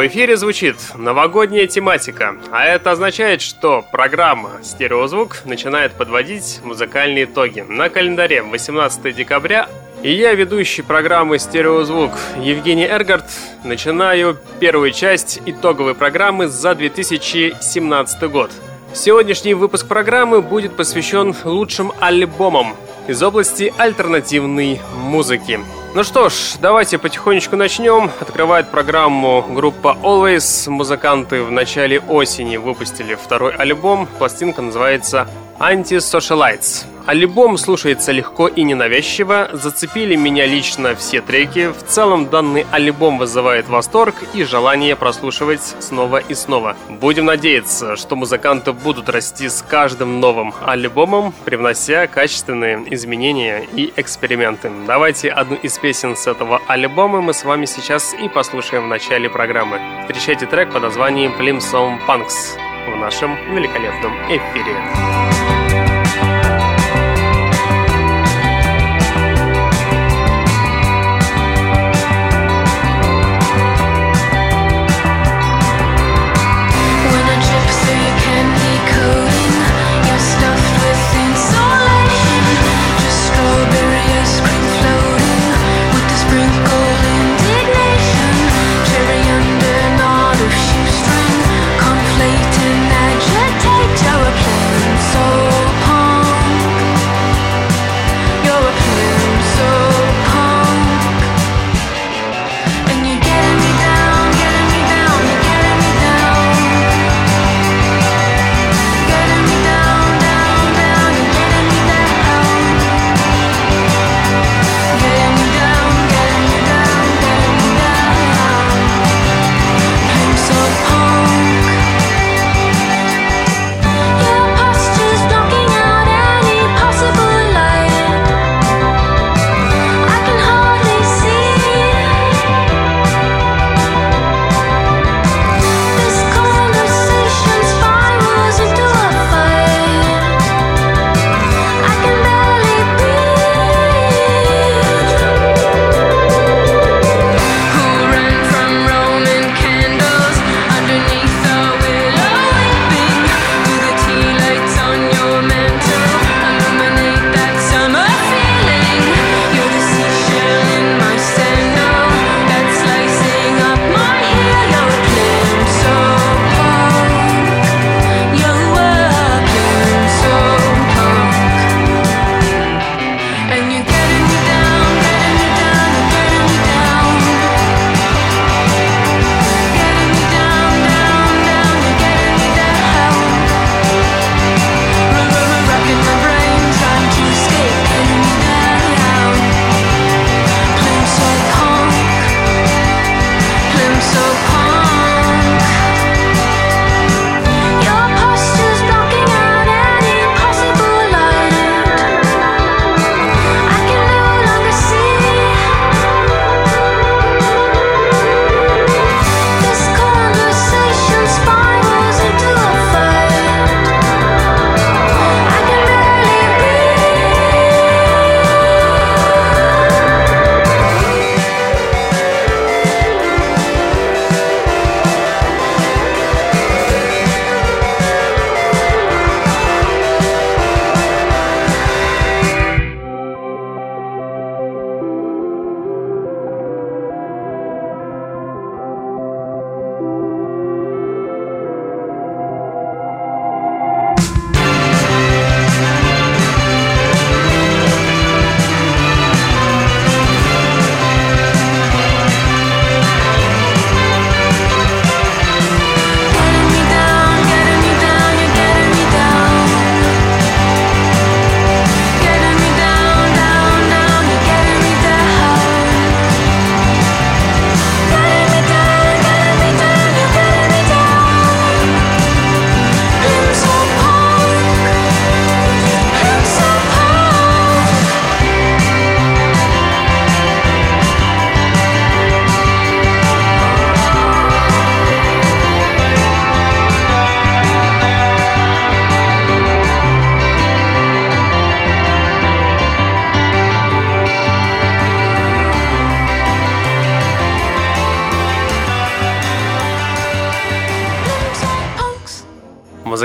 В эфире звучит новогодняя тематика, а это означает, что программа «Стереозвук» начинает подводить музыкальные итоги. На календаре 18 декабря и я, ведущий программы «Стереозвук» Евгений Эргард, начинаю первую часть итоговой программы за 2017 год. Сегодняшний выпуск программы будет посвящен лучшим альбомам из области альтернативной музыки. Ну что ж, давайте потихонечку начнем. Открывает программу группа Always. Музыканты в начале осени выпустили второй альбом. Пластинка называется Anti-Socialites. Альбом слушается легко и ненавязчиво, зацепили меня лично все треки. В целом данный альбом вызывает восторг и желание прослушивать снова и снова. Будем надеяться, что музыканты будут расти с каждым новым альбомом, привнося качественные изменения и эксперименты. Давайте одну из песен с этого альбома мы с вами сейчас и послушаем в начале программы. Встречайте трек под названием Plimsoll Punks в нашем великолепном эфире.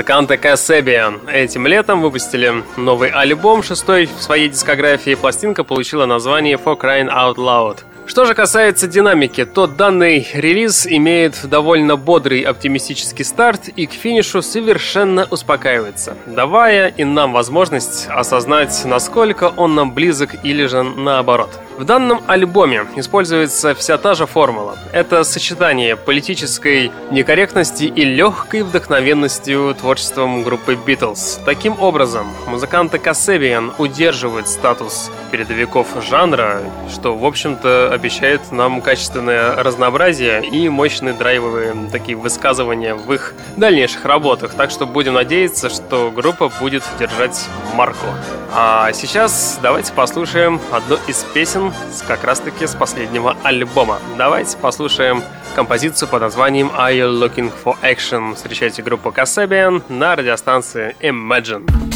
Музыканты Kasabian этим летом выпустили новый альбом, шестой в своей дискографии. Пластинка получила название For Crying Out Loud. Что же касается динамики, то данный релиз имеет довольно бодрый оптимистический старт и к финишу совершенно успокаивается, давая и нам возможность осознать, насколько он нам близок или же наоборот. В данном альбоме используется вся та же формула. Это сочетание политической некорректности и легкой вдохновенностью творчеством группы Beatles. Таким образом, музыканты Кассебиан удерживают статус передовиков жанра, что, в общем-то, обещает нам качественное разнообразие и мощные драйвовые такие высказывания в их дальнейших работах. Так что будем надеяться, что группа будет держать марку. А сейчас давайте послушаем одну из песен с как раз-таки с последнего альбома. Давайте послушаем композицию под названием Are You Looking for Action? Встречайте группу Kasabian на радиостанции Imagine.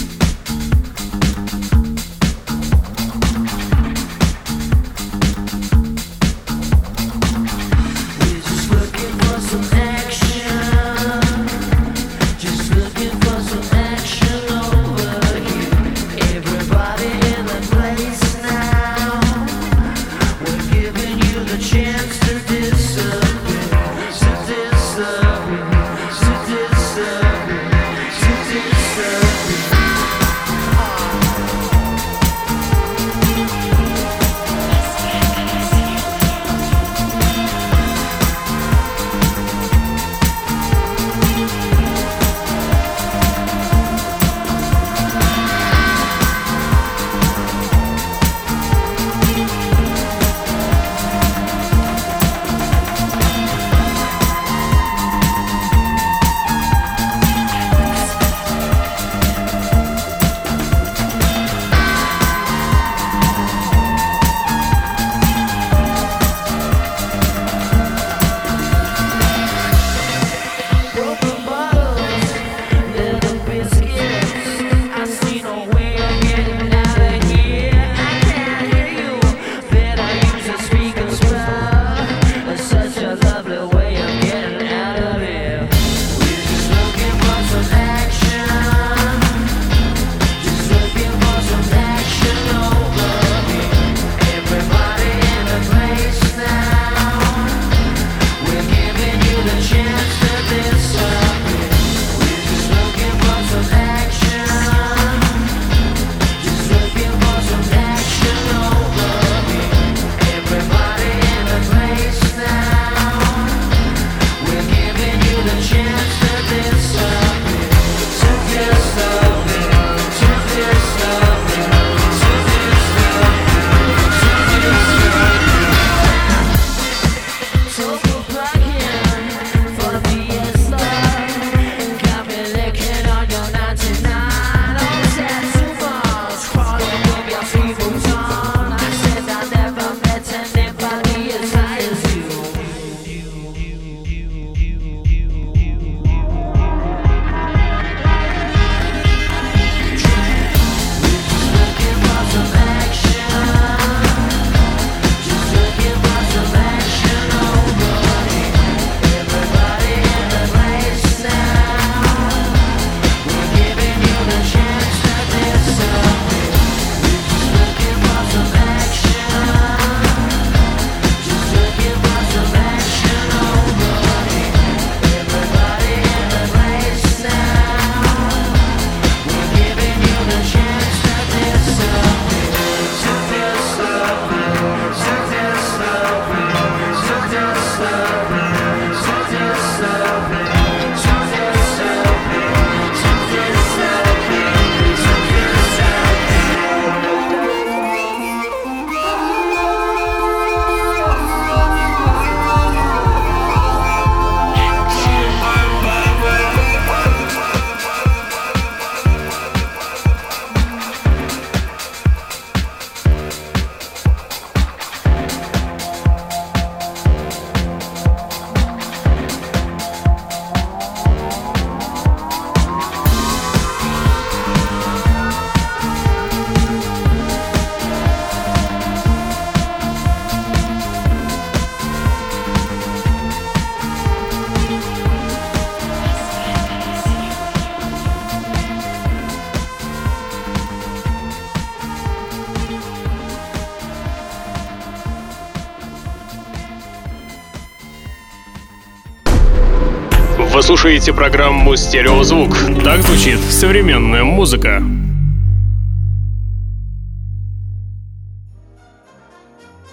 Вы слушаете программу «Стереозвук». Так звучит современная музыка.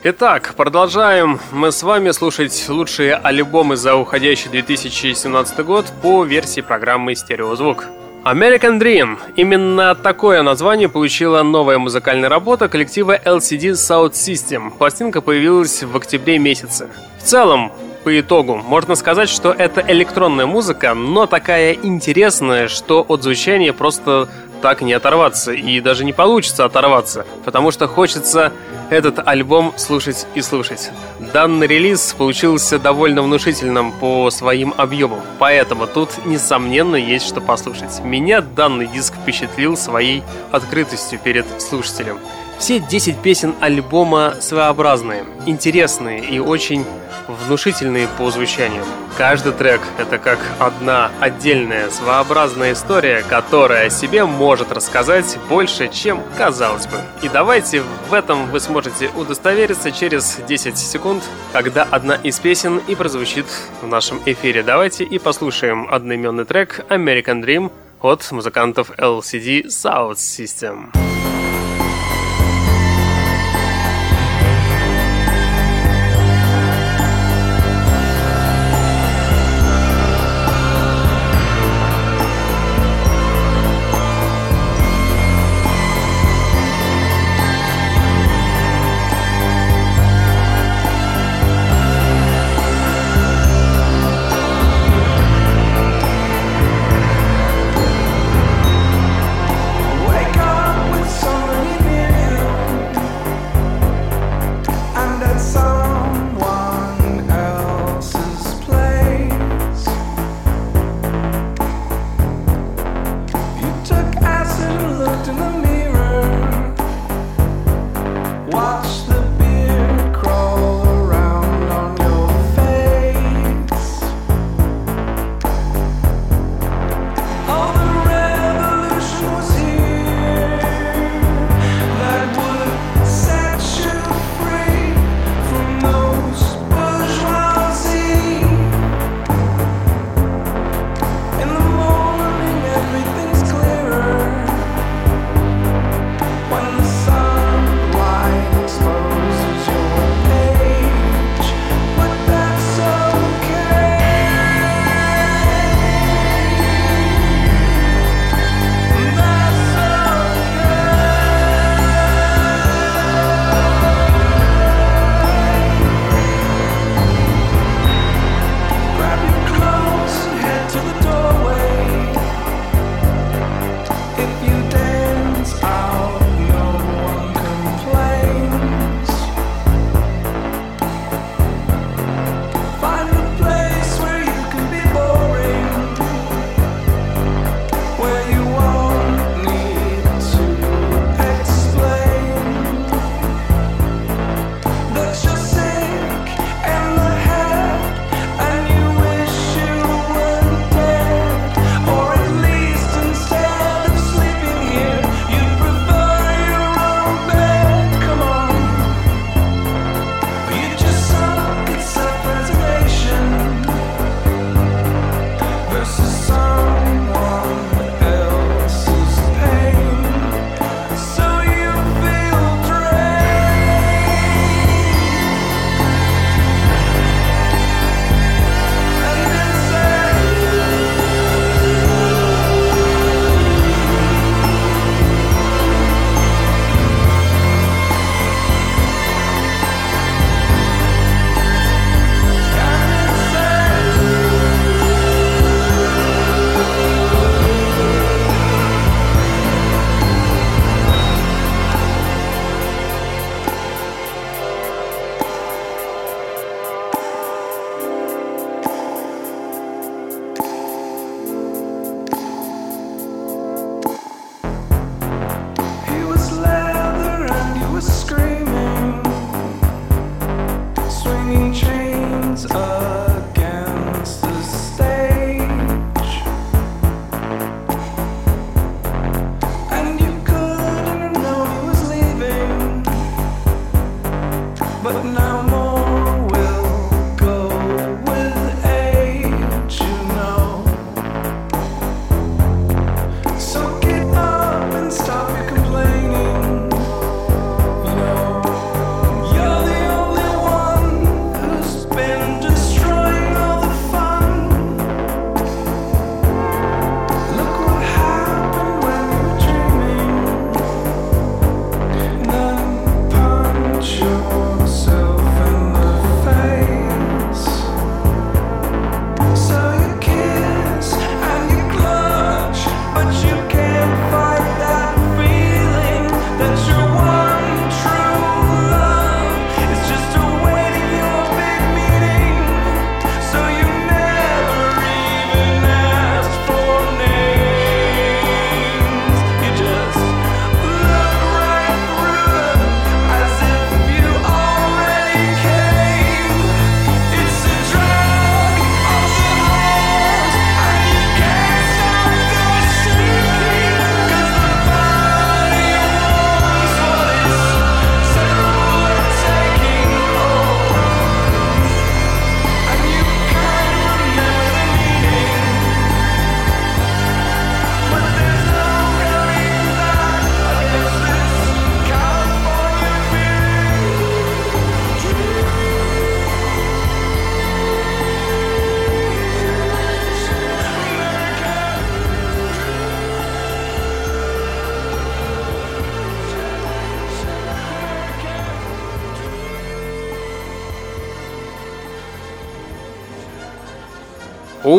Итак, продолжаем мы с вами слушать лучшие альбомы за уходящий 2017 год по версии программы «Стереозвук». American Dream. Именно такое название получила новая музыкальная работа коллектива LCD Sound System. Пластинка появилась в октябре месяце. В целом, по итогу можно сказать, что это электронная музыка, но такая интересная, что от звучания просто так не оторваться и даже не получится оторваться, потому что хочется этот альбом слушать и слушать. Данный релиз получился довольно внушительным по своим объемам, поэтому тут, несомненно, есть что послушать. Меня данный диск впечатлил своей открытостью перед слушателем. Все 10 песен альбома своеобразные, интересные и очень внушительные по звучанию. Каждый трек — это как одна отдельная своеобразная история, которая о себе может рассказать больше, чем казалось бы. И давайте в этом вы сможете удостовериться через 10 секунд, когда одна из песен и прозвучит в нашем эфире. Давайте и послушаем одноименный трек American Dream от музыкантов LCD Sound System.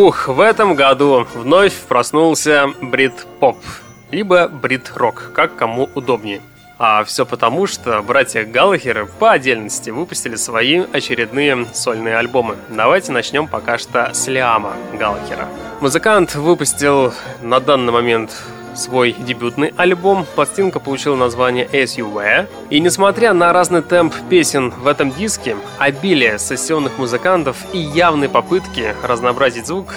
Ух, в этом году вновь проснулся брит-поп, либо брит-рок, как кому удобнее. А все потому, что братья Галлахеры по отдельности выпустили свои очередные сольные альбомы. Давайте начнем пока что с Лиама Галлахера. Музыкант выпустил на данный момент свой дебютный альбом. Пластинка получила название As You Were. И несмотря на разный темп песен в этом диске, обилие сессионных музыкантов и явные попытки разнообразить звук,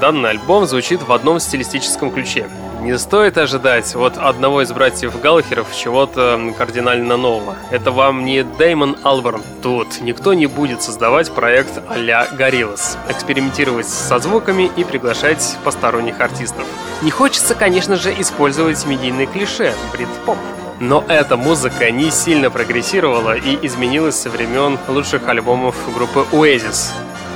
данный альбом звучит в одном стилистическом ключе. Не стоит ожидать от одного из братьев Галлахеров чего-то кардинально нового. Это вам не Дэймон Алберн. Тут никто не будет создавать проект а-ля Gorillaz, экспериментировать со звуками и приглашать посторонних артистов. Не хочется, конечно же, использовать медийные клише брит-поп. Но эта музыка не сильно прогрессировала и изменилась со времен лучших альбомов группы Oasis.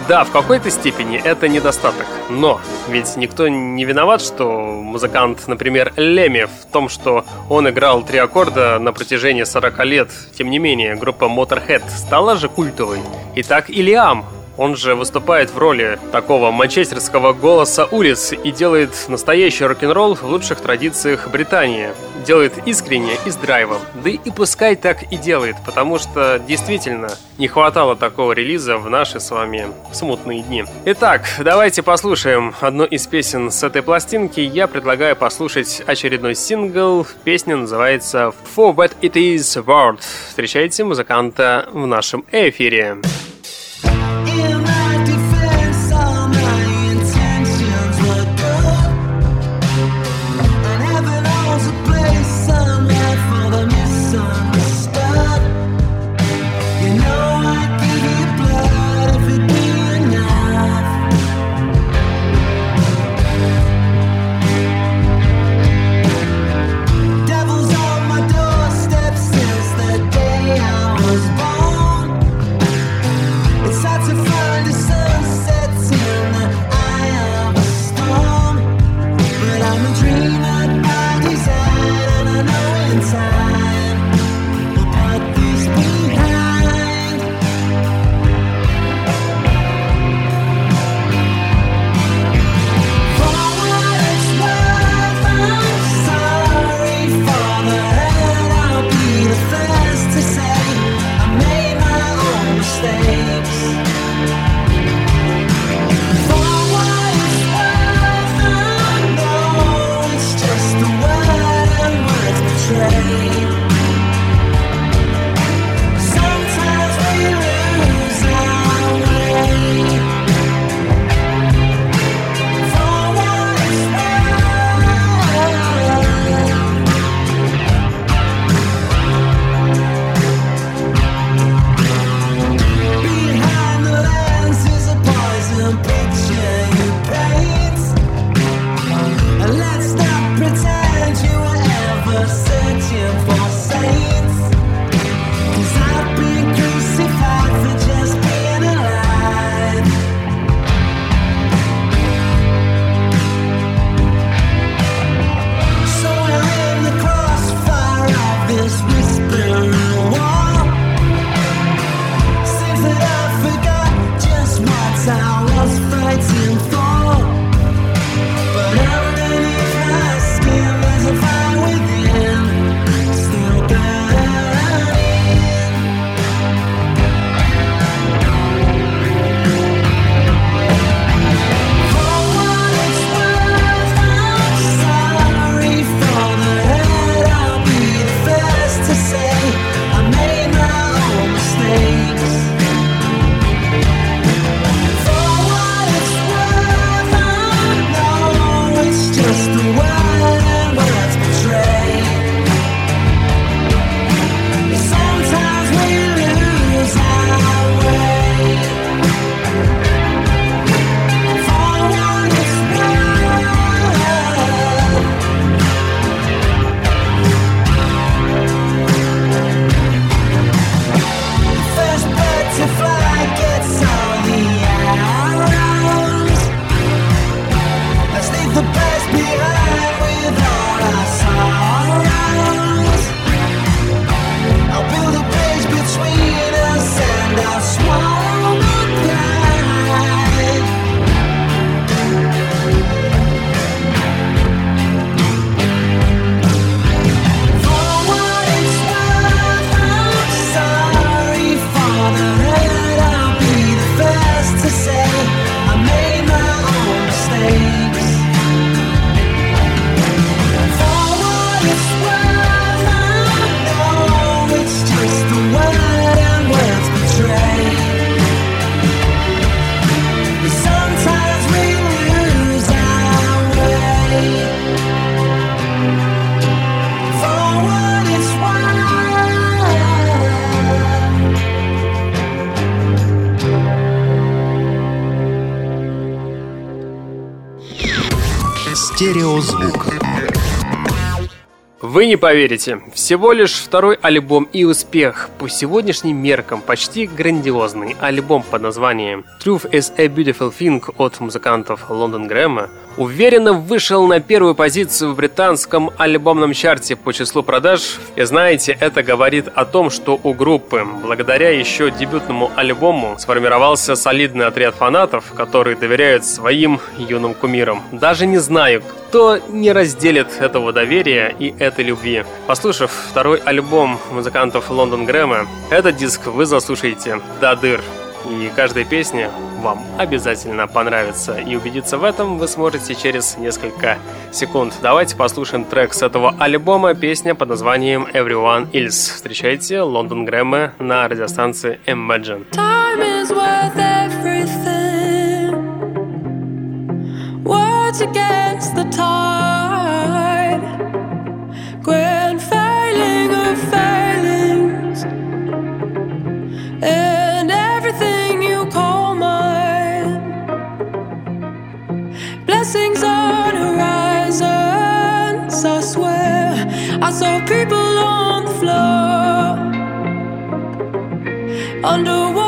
Да, в какой-то степени это недостаток. Но ведь никто не виноват, что музыкант, например, Леми, в том, что он играл три аккорда на протяжении 40 лет. Тем не менее, группа Motorhead стала же культовой. Итак, Илиам, он же выступает в роли такого манчестерского голоса улиц и делает настоящий рок-н-ролл в лучших традициях Британии. Делает искренне и с драйвом. Да и пускай так и делает, потому что действительно не хватало такого релиза в наши с вами смутные дни. Итак, давайте послушаем одну из песен с этой пластинки. Я предлагаю послушать очередной сингл. Песня называется For What It Is World. Встречайте музыканта в нашем эфире. In не поверите, всего лишь второй альбом и успех по сегодняшним меркам почти грандиозный альбом под названием Truth is a Beautiful Thing от музыкантов Лондон Грэма уверенно вышел на первую позицию в британском альбомном чарте по числу продаж. И знаете, это говорит о том, что у группы, благодаря еще дебютному альбому, сформировался солидный отряд фанатов, которые доверяют своим юным кумирам. Даже не знаю, кто не разделит этого доверия и этой любви. Послушав второй альбом музыкантов Лондон Грэма, этот диск вы заслушаете до дыр. И каждая песня вам обязательно понравится. И убедиться в этом вы сможете через несколько секунд. Давайте послушаем трек с этого альбома, песня под названием Everyone Else. Встречайте Лондон Грэма на радиостанции Imagine. Time is worth everything. Horizons. I swear I saw people on the floor underwater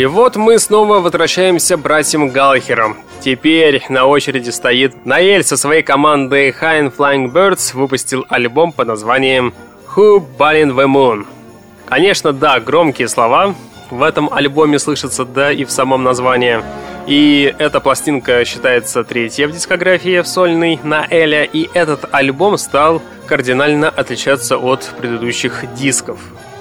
И вот мы снова возвращаемся братьям Галлахерам. Теперь на очереди стоит Наэль со своей командой High Flying Birds выпустил альбом под названием Who Ballin' the Moon. Конечно, да, громкие слова в этом альбоме слышатся, да и в самом названии. И эта пластинка считается третья в дискографии в сольной на Эля, и этот альбом стал кардинально отличаться от предыдущих дисков.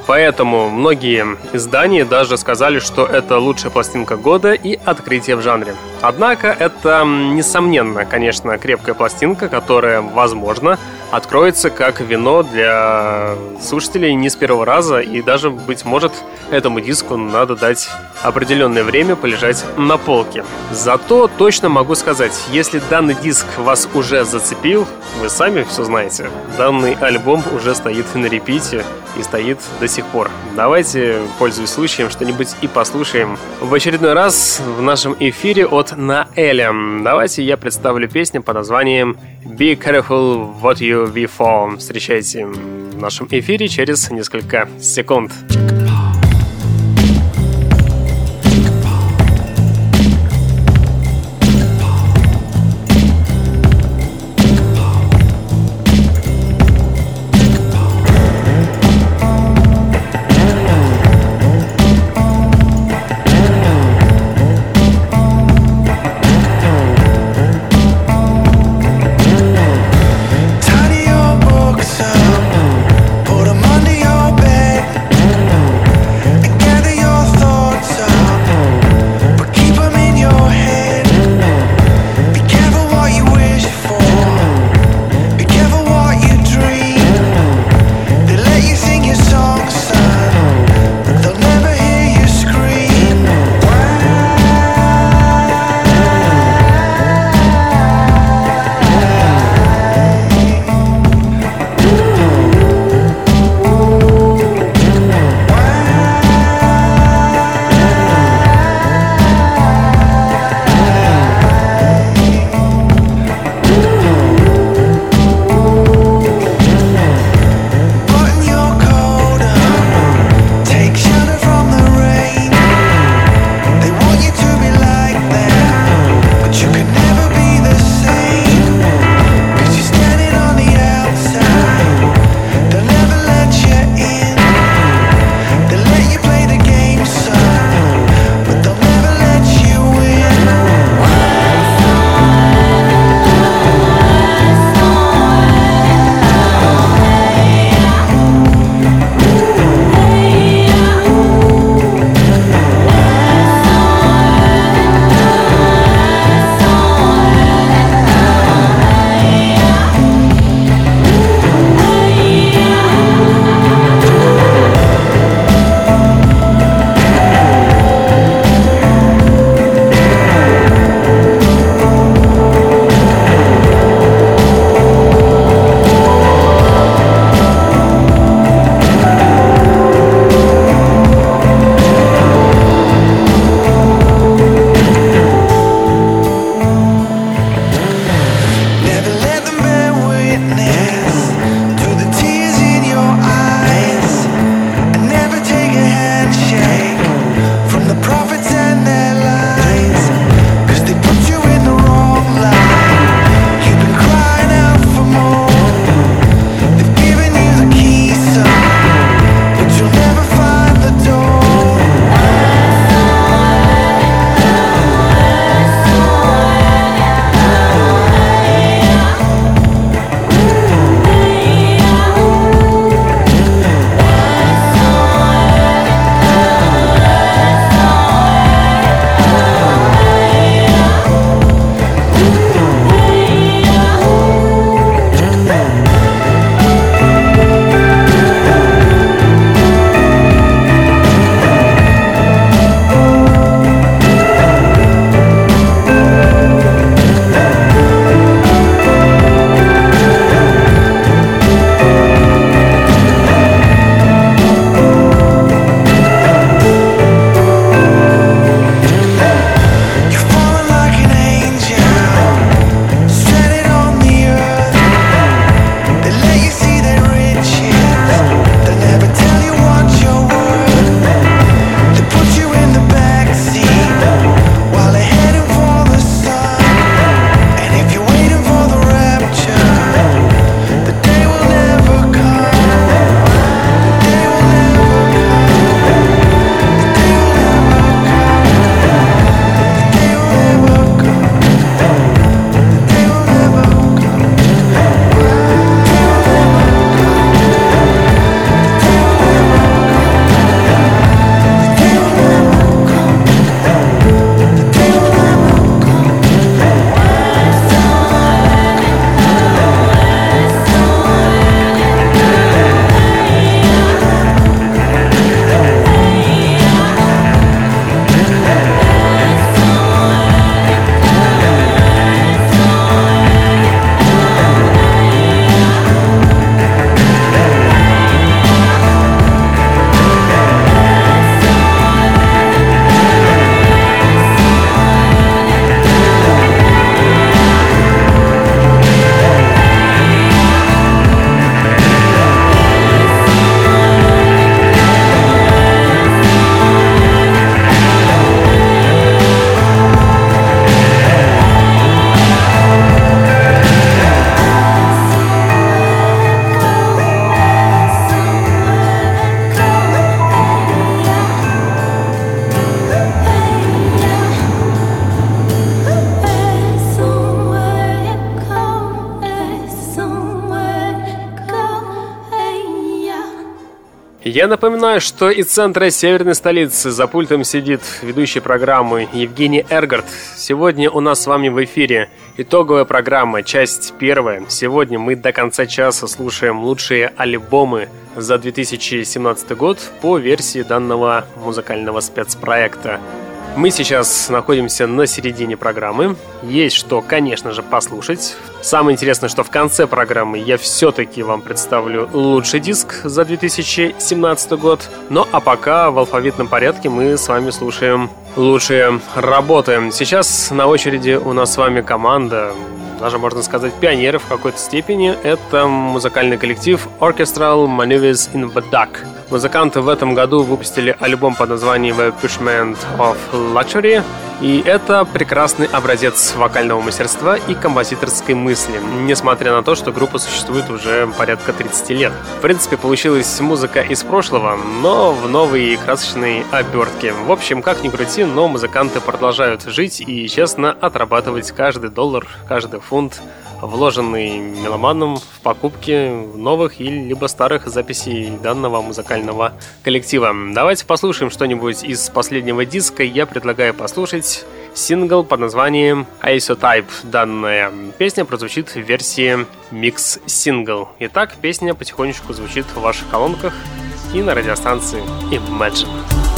Поэтому многие издания даже сказали, что это лучшая пластинка года и открытие в жанре. Однако это, несомненно, конечно, крепкая пластинка, которая, возможно, откроется как вино для слушателей не с первого раза, и даже, быть может, этому диску надо дать определенное время полежать на полке. Зато точно могу сказать, если данный диск вас уже зацепил, вы сами все знаете. Данный альбом уже стоит на репите и стоит до сих пор. Давайте, пользуясь случаем, что-нибудь и послушаем в очередной раз в нашем эфире от Наэля. Давайте я представлю песню под названием Be Careful What You Be For. Встречайте в нашем эфире через несколько секунд. Tidy Я напоминаю, что из центра северной столицы за пультом сидит ведущий программы Евгений Эргард. Сегодня у нас с вами в эфире итоговая программа, часть первая. Сегодня мы до конца часа слушаем лучшие альбомы за 2017 год по версии данного музыкального спецпроекта. Мы сейчас находимся на середине программы. Есть что, конечно же, послушать. Самое интересное, что в конце программы я все-таки вам представлю лучший диск за 2017 год. Ну а пока в алфавитном порядке мы с вами слушаем лучшие работы. Сейчас на очереди у нас с вами команда даже можно сказать пионеры в какой-то степени, это музыкальный коллектив Orchestral Maneuvers in the Dark. Музыканты в этом году выпустили альбом под названием Pushment of Luxury, и это прекрасный образец вокального мастерства и композиторской мысли, несмотря на то, что группа существует уже порядка 30 лет. В принципе, получилась музыка из прошлого, но в новой красочной обертке. В общем, как ни крути, но музыканты продолжают жить и честно отрабатывать каждый доллар, каждый фунт, вложенный меломаном в покупки новых или либо старых записей данного музыкального коллектива. Давайте послушаем что-нибудь из последнего диска. Я предлагаю послушать сингл под названием Isotype. Данная песня прозвучит в версии микс сингл. Итак, песня потихонечку звучит в ваших колонках и на радиостанции Imagine.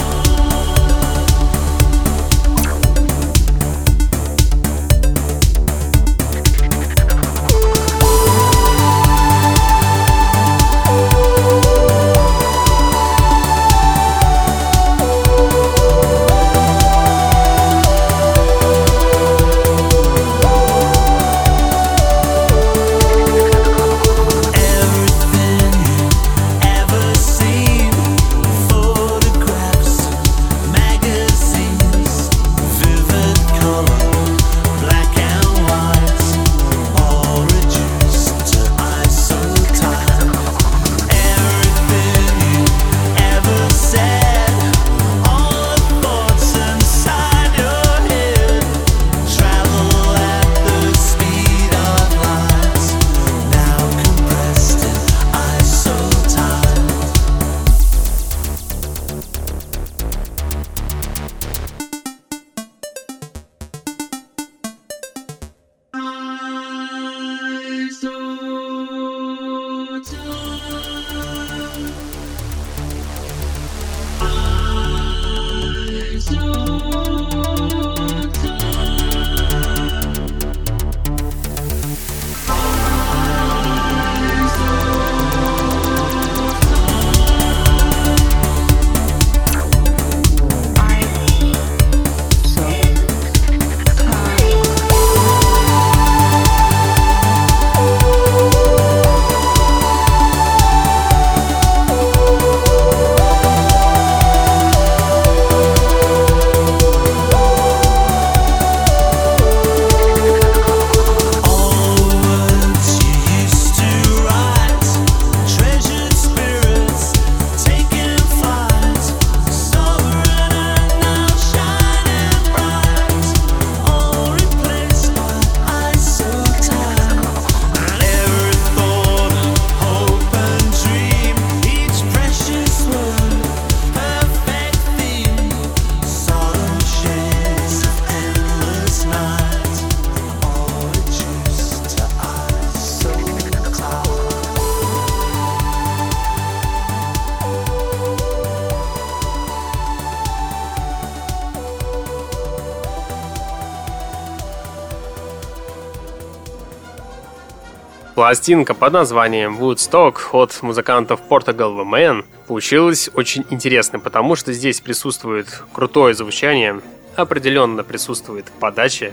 Пластинка под названием Woodstock от музыкантов Portugal The Man получилась очень интересной, потому что здесь присутствует крутое звучание, определенно присутствует подача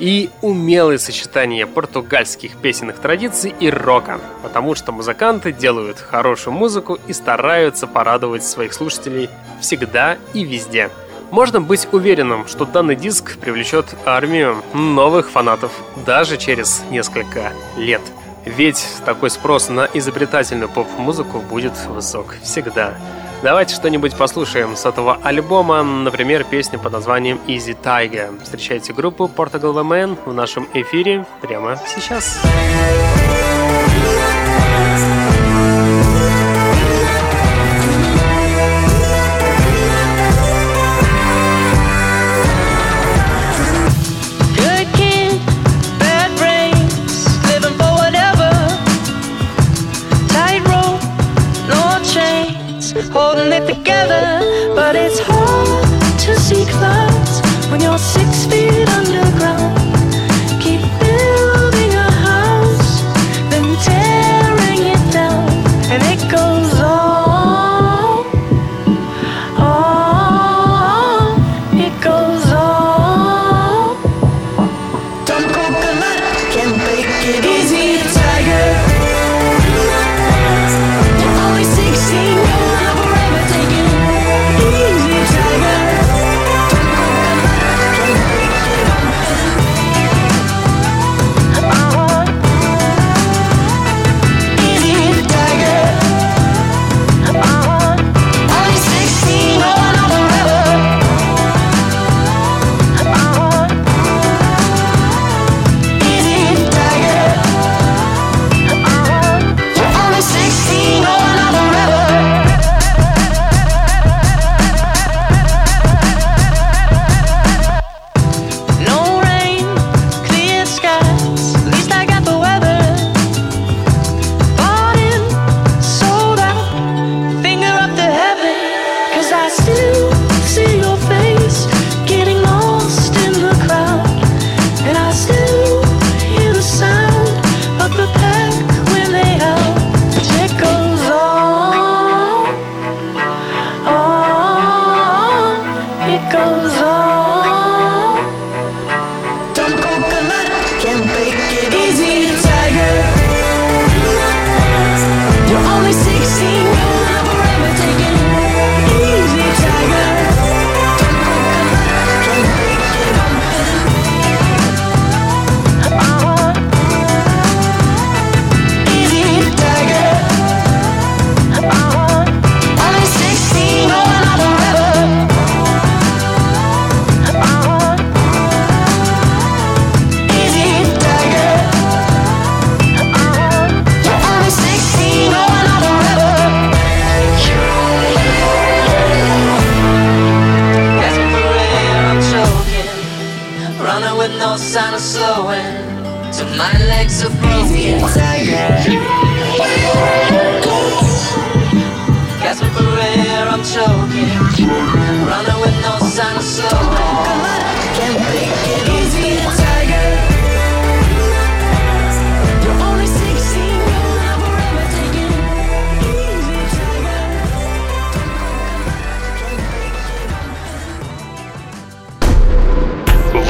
и умелое сочетание португальских песенных традиций и рока, потому что музыканты делают хорошую музыку и стараются порадовать своих слушателей всегда и везде. Можно быть уверенным, что данный диск привлечет армию новых фанатов даже через несколько лет. Ведь такой спрос на изобретательную поп-музыку будет высок всегда. Давайте что-нибудь послушаем с этого альбома, например, песню под названием Easy Tiger. Встречайте группу Portugal The Man в нашем эфире прямо сейчас. Thank together.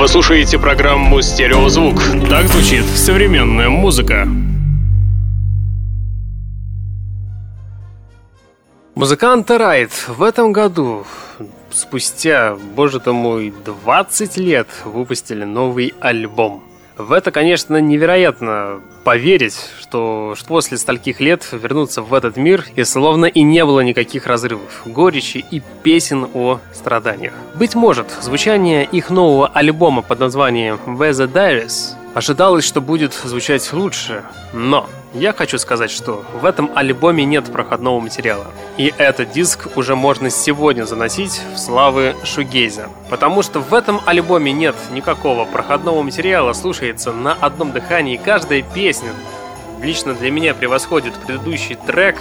Слушаете программу «Стереозвук». Так звучит современная музыка. Музыкант Райт в этом году, спустя, боже ты мой, 20 лет, выпустили новый альбом. В это, конечно, невероятно поверить, что, что после стольких лет вернуться в этот мир и словно и не было никаких разрывов, горечи и песен о страданиях. Быть может, звучание их нового альбома под названием Weather Diaries ожидалось, что будет звучать лучше, но я хочу сказать, что в этом альбоме нет проходного материала. И этот диск уже можно сегодня заносить в славы Шугейза. Потому что в этом альбоме нет никакого проходного материала, слушается на одном дыхании каждая песня. Лично для меня превосходит предыдущий трек,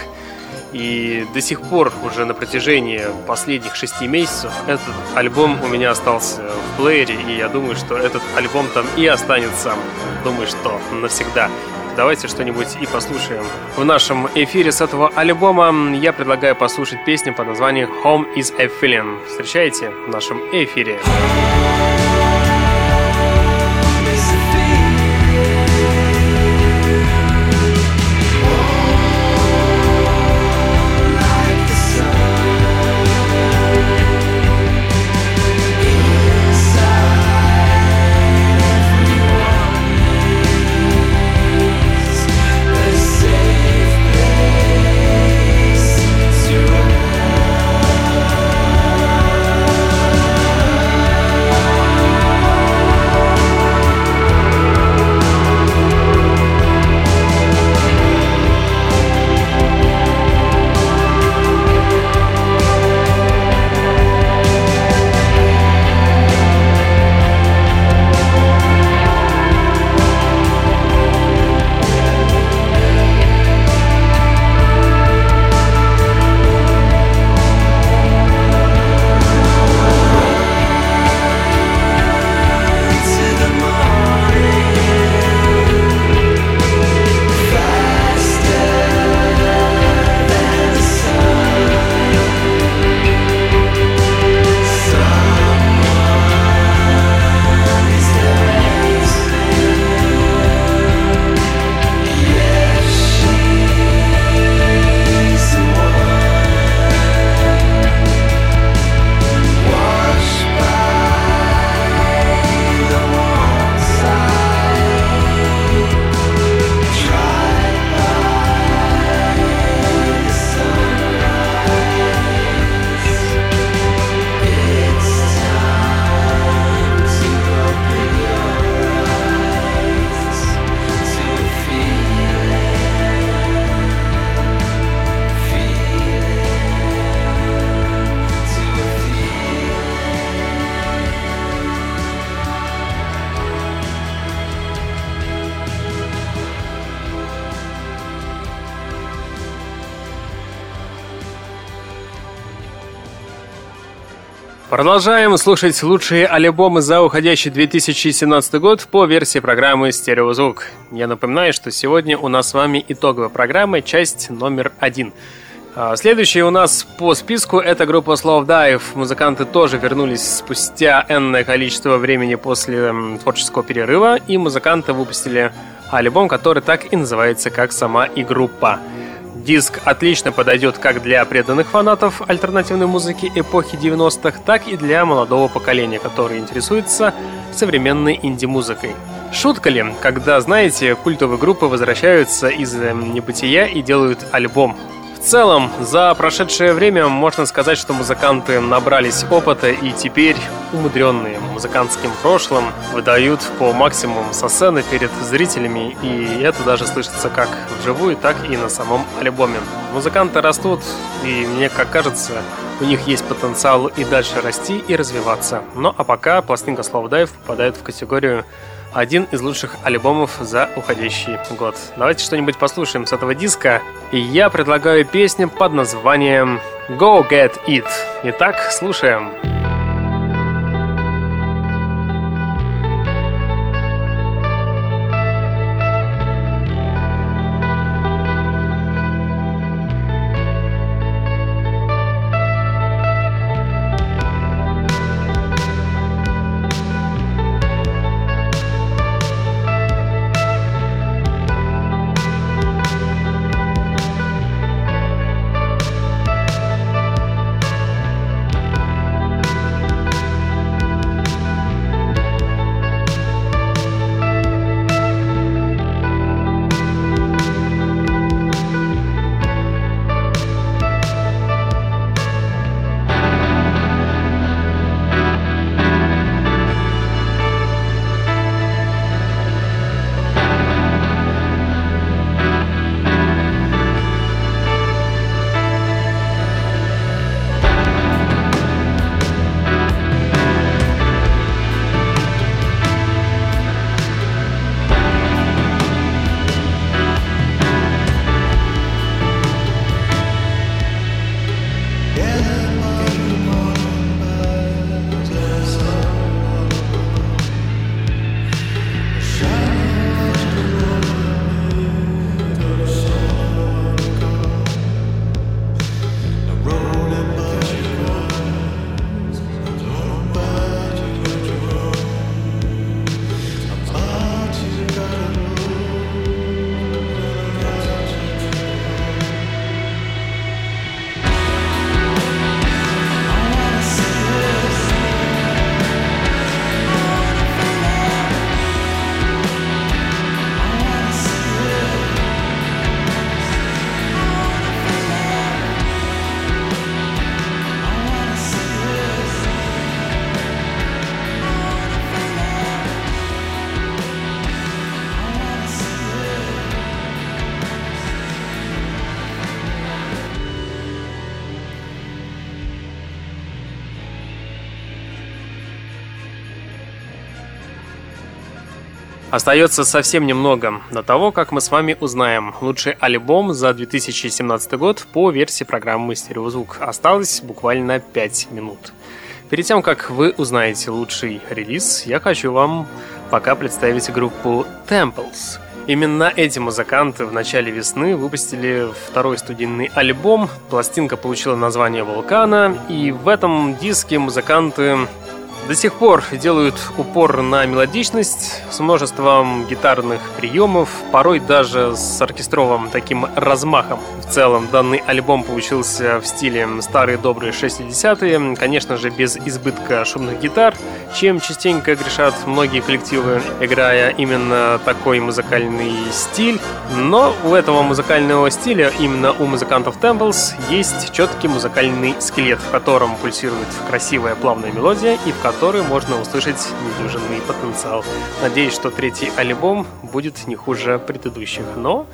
и до сих пор, уже на протяжении последних шести месяцев, этот альбом у меня остался в плеере, и я думаю, что этот альбом там и останется, думаю, что навсегда. Давайте что-нибудь и послушаем. В нашем эфире с этого альбома я предлагаю послушать песню под названием Home is a Feeling. Встречайте в нашем эфире. Safe Продолжаем слушать лучшие альбомы за уходящий 2017 год по версии программы «Стереозвук». Я напоминаю, что сегодня у нас с вами итоговая программа, часть номер один. А, Следующие у нас по списку это группа Slow Dive. Музыканты тоже вернулись спустя энное количество времени после творческого перерыва, и музыканты выпустили альбом, который так и называется, как сама и группа. Диск отлично подойдет как для преданных фанатов альтернативной музыки эпохи 90-х, так и для молодого поколения, которое интересуется современной инди-музыкой. Шутка ли, когда, знаете, культовые группы возвращаются из эм, небытия и делают альбом? Целом, за прошедшее время можно сказать, что музыканты набрались опыта и теперь, умудренные музыкантским прошлым, выдают по максимуму со сцены перед зрителями, и это даже слышится как вживую, так и на самом альбоме. Музыканты растут, и мне как кажется, у них есть потенциал и дальше расти и развиваться. Ну а пока пластинка Slow Dive попадает в категорию один из лучших альбомов за уходящий год. Давайте что-нибудь послушаем с этого диска. И я предлагаю песню под названием Go Get It. Итак, слушаем. Остается совсем немного до того, как мы с вами узнаем лучший альбом за 2017 год по версии программы «Стереозвук». Осталось буквально 5 минут. Перед тем, как вы узнаете лучший релиз, я хочу вам пока представить группу Temples. Именно эти музыканты в начале весны выпустили второй студийный альбом. Пластинка получила название «Вулкана», и в этом диске музыканты до сих пор делают упор на мелодичность с множеством гитарных приемов, порой даже с оркестровым таким размахом. В целом, данный альбом получился в стиле старые добрые 60-е, конечно же, без избытка шумных гитар, чем частенько грешат многие коллективы, играя именно такой музыкальный стиль. Но у этого музыкального стиля, именно у музыкантов Temples, есть четкий музыкальный скелет, в котором пульсирует красивая плавная мелодия и в которой можно услышать недюжинный потенциал. Надеюсь, что третий альбом будет не хуже предыдущих, но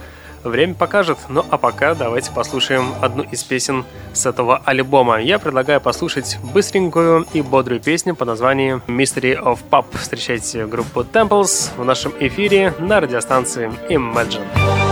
время покажет. Ну а пока давайте послушаем одну из песен с этого альбома. Я предлагаю послушать быстренькую и бодрую песню по названию Mystery of Pop. Встречайте группу Temples в нашем эфире на радиостанции Imagine.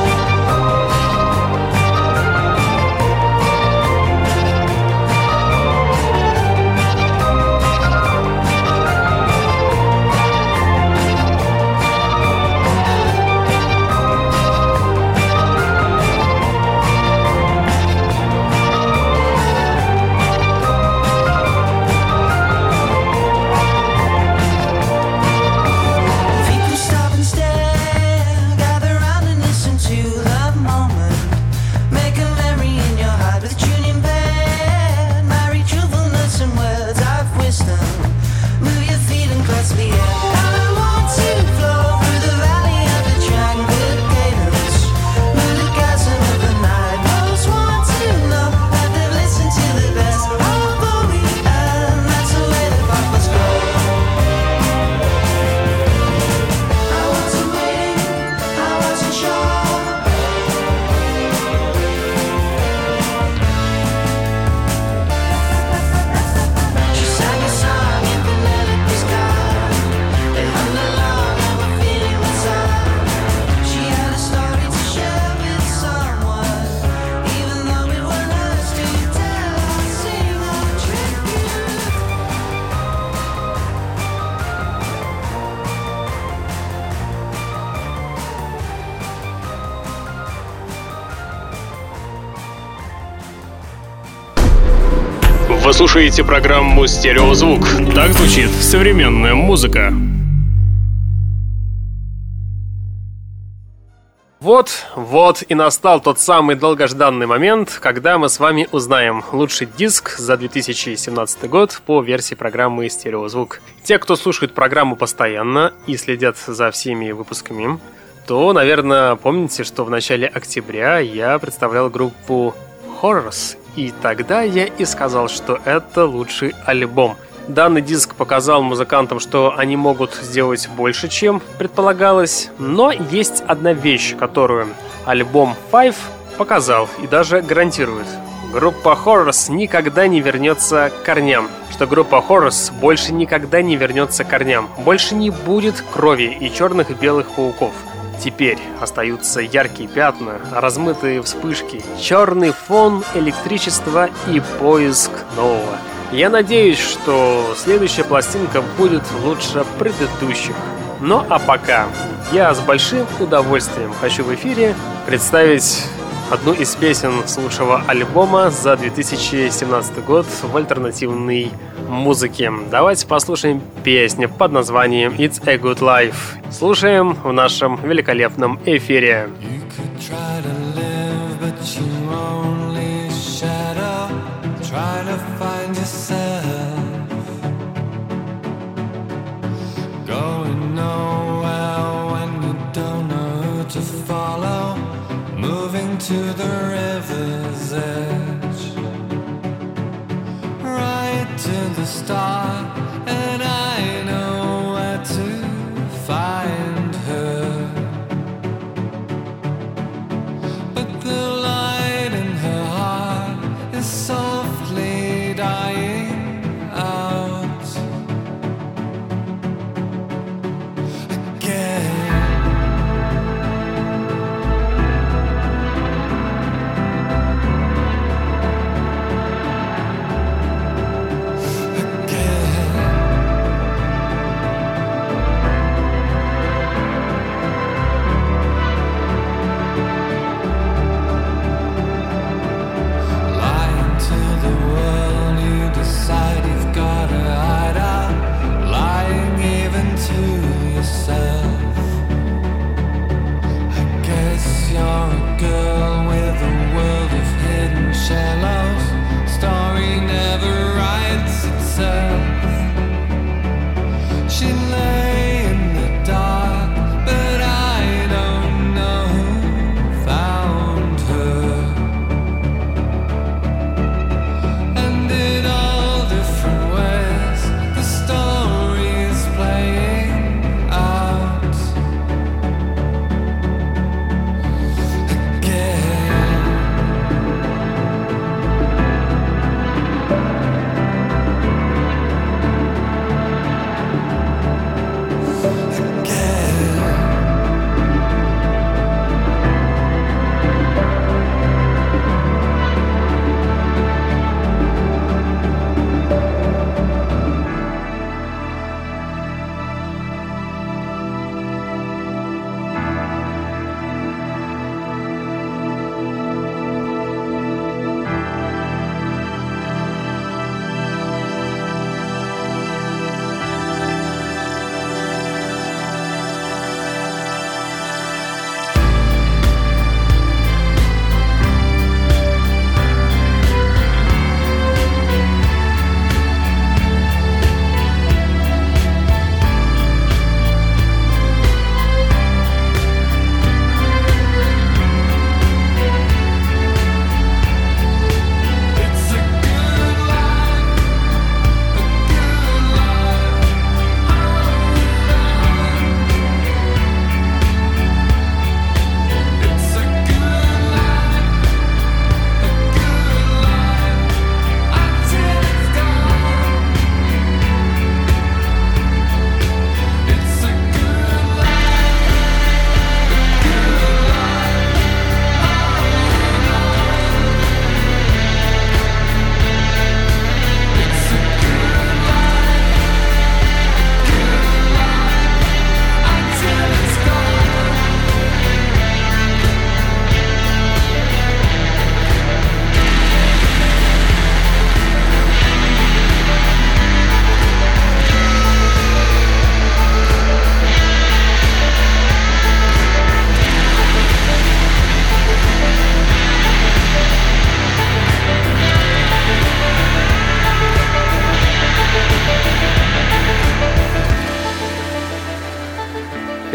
Слушаете программу «Стереозвук». Так звучит современная музыка. Вот, вот и настал тот самый долгожданный момент, когда мы с вами узнаем лучший диск за 2017 год по версии программы «Стереозвук». Те, кто слушает программу постоянно и следят за всеми выпусками, то, наверное, помните, что в начале октября я представлял группу Horrors, и тогда я и сказал, что это лучший альбом – Данный диск показал музыкантам, что они могут сделать больше, чем предполагалось, но есть одна вещь, которую альбом Five показал и даже гарантирует. Группа Horrors никогда не вернется к корням. Что группа Horrors больше никогда не вернется к корням. Больше не будет крови и черных и белых пауков. Теперь остаются яркие пятна, размытые вспышки, черный фон, электричество и поиск нового. Я надеюсь, что следующая пластинка будет лучше предыдущих. Ну а пока я с большим удовольствием хочу в эфире представить одну из песен с лучшего альбома за 2017 год в альтернативной музыке. Давайте послушаем песню под названием It's a Good Life. Слушаем в нашем великолепном эфире. You could to the river's edge. Right to the start, and I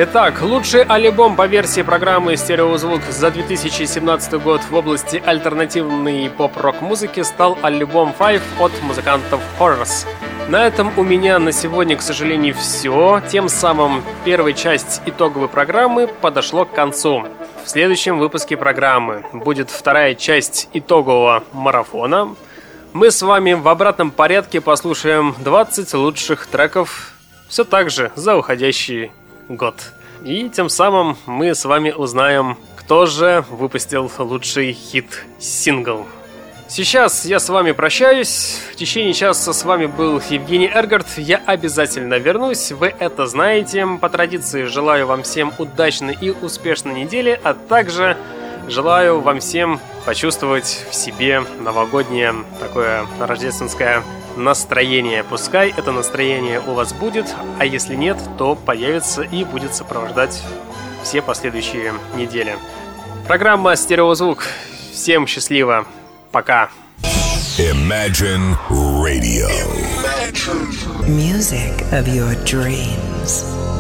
Итак, лучший альбом по версии программы «Стереозвук» за 2017 год в области альтернативной поп-рок музыки стал альбом Five от музыкантов Horrors. На этом у меня на сегодня, к сожалению, все. Тем самым первая часть итоговой программы подошло к концу. В следующем выпуске программы будет вторая часть итогового марафона. Мы с вами в обратном порядке послушаем 20 лучших треков все так же за уходящий год. И тем самым мы с вами узнаем, кто же выпустил лучший хит-сингл. Сейчас я с вами прощаюсь. В течение часа с вами был Евгений Эргард. Я обязательно вернусь, вы это знаете. По традиции желаю вам всем удачной и успешной недели, а также желаю вам всем почувствовать в себе новогоднее такое рождественское настроение. Пускай это настроение у вас будет, а если нет, то появится и будет сопровождать все последующие недели. Программа «Стереозвук». Всем счастливо. Пока. Imagine Radio. Music of your dreams.